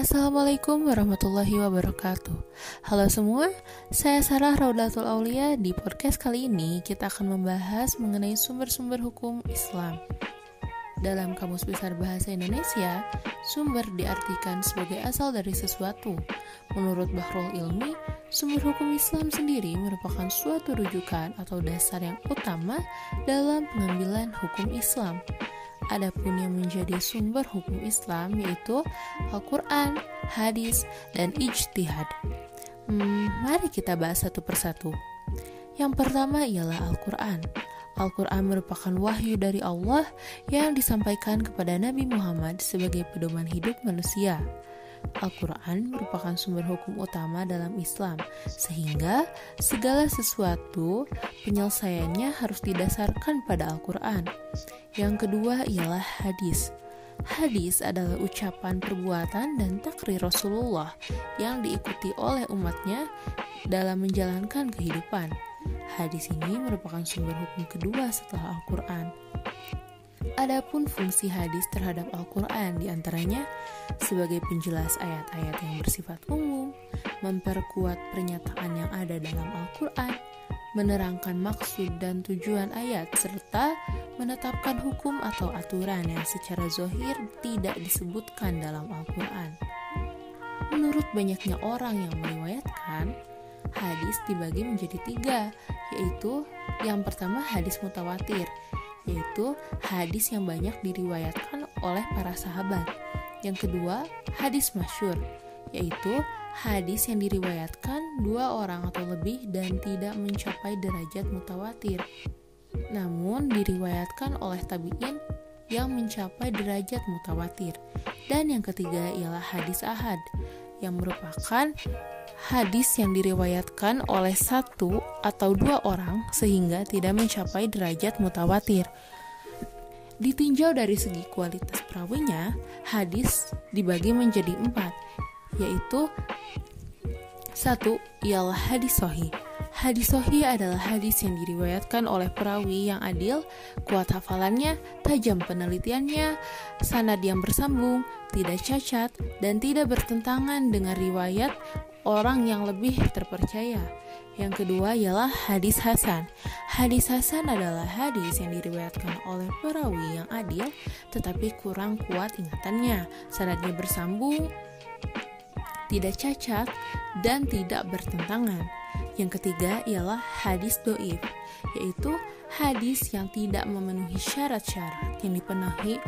Assalamualaikum warahmatullahi wabarakatuh. Halo semua, saya Sarah Raudatul Aulia. Di podcast kali ini kita akan membahas mengenai sumber-sumber hukum Islam. Dalam Kamus Besar Bahasa Indonesia, sumber diartikan sebagai asal dari sesuatu. Menurut Bahrul Ilmi, sumber hukum Islam sendiri merupakan suatu rujukan atau dasar yang utama dalam pengambilan hukum Islam Adapun yang menjadi sumber hukum Islam yaitu Al-Quran, hadis, dan ijtihad. Hmm, mari kita bahas satu persatu. Yang pertama ialah Al-Quran. Al-Quran merupakan wahyu dari Allah yang disampaikan kepada Nabi Muhammad sebagai pedoman hidup manusia. Al-Quran merupakan sumber hukum utama dalam Islam, sehingga segala sesuatu penyelesaiannya harus didasarkan pada Al-Quran. Yang kedua ialah hadis. Hadis adalah ucapan perbuatan dan takrir Rasulullah yang diikuti oleh umatnya dalam menjalankan kehidupan. Hadis ini merupakan sumber hukum kedua setelah Al-Quran. Adapun fungsi hadis terhadap Al-Quran di antaranya sebagai penjelas ayat-ayat yang bersifat umum, memperkuat pernyataan yang ada dalam Al-Quran, menerangkan maksud dan tujuan ayat, serta menetapkan hukum atau aturan yang secara zohir tidak disebutkan dalam Al-Quran. Menurut banyaknya orang yang meriwayatkan, hadis dibagi menjadi tiga, yaitu yang pertama hadis mutawatir, yaitu hadis yang banyak diriwayatkan oleh para sahabat. Yang kedua, hadis masyur, yaitu hadis yang diriwayatkan dua orang atau lebih dan tidak mencapai derajat mutawatir. Namun diriwayatkan oleh tabi'in yang mencapai derajat mutawatir. Dan yang ketiga ialah hadis ahad, yang merupakan hadis yang diriwayatkan oleh satu atau dua orang sehingga tidak mencapai derajat mutawatir. Ditinjau dari segi kualitas perawinya, hadis dibagi menjadi empat, yaitu satu ialah hadis sohi. Hadis sohi adalah hadis yang diriwayatkan oleh perawi yang adil, kuat hafalannya, tajam penelitiannya, sanad yang bersambung, tidak cacat, dan tidak bertentangan dengan riwayat orang yang lebih terpercaya. Yang kedua ialah hadis hasan. Hadis hasan adalah hadis yang diriwayatkan oleh perawi yang adil tetapi kurang kuat ingatannya. Sanadnya bersambung, tidak cacat, dan tidak bertentangan. Yang ketiga ialah hadis doif, yaitu hadis yang tidak memenuhi syarat-syarat yang dipenuhi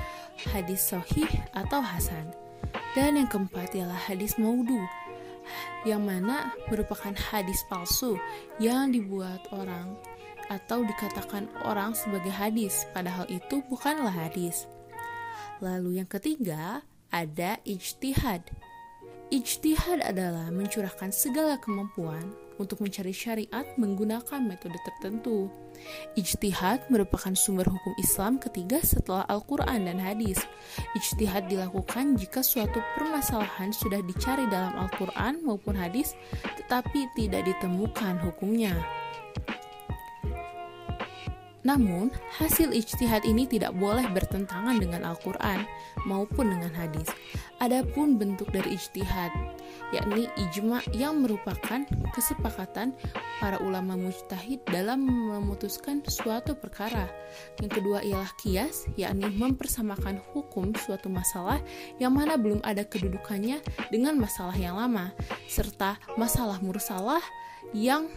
hadis sohih atau hasan. Dan yang keempat ialah hadis maudu, yang mana merupakan hadis palsu yang dibuat orang atau dikatakan orang sebagai hadis, padahal itu bukanlah hadis. Lalu yang ketiga ada ijtihad. Ijtihad adalah mencurahkan segala kemampuan untuk mencari syariat menggunakan metode tertentu. Ijtihad merupakan sumber hukum Islam ketiga setelah Al-Quran dan hadis. Ijtihad dilakukan jika suatu permasalahan sudah dicari dalam Al-Quran maupun hadis, tetapi tidak ditemukan hukumnya. Namun, hasil ijtihad ini tidak boleh bertentangan dengan Al-Quran maupun dengan hadis. Adapun bentuk dari ijtihad, yakni ijma yang merupakan kesepakatan para ulama mujtahid dalam memutuskan suatu perkara. Yang kedua ialah kias, yakni mempersamakan hukum suatu masalah yang mana belum ada kedudukannya dengan masalah yang lama, serta masalah mursalah yang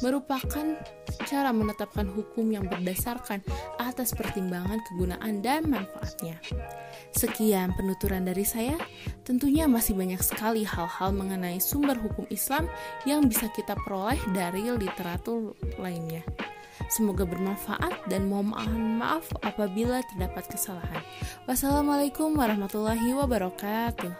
merupakan cara menetapkan hukum yang berdasarkan atas pertimbangan kegunaan dan manfaatnya. Sekian penuturan dari saya. Tentunya masih banyak sekali hal-hal mengenai sumber hukum Islam yang bisa kita peroleh dari literatur lainnya. Semoga bermanfaat dan mohon maaf apabila terdapat kesalahan. Wassalamualaikum warahmatullahi wabarakatuh.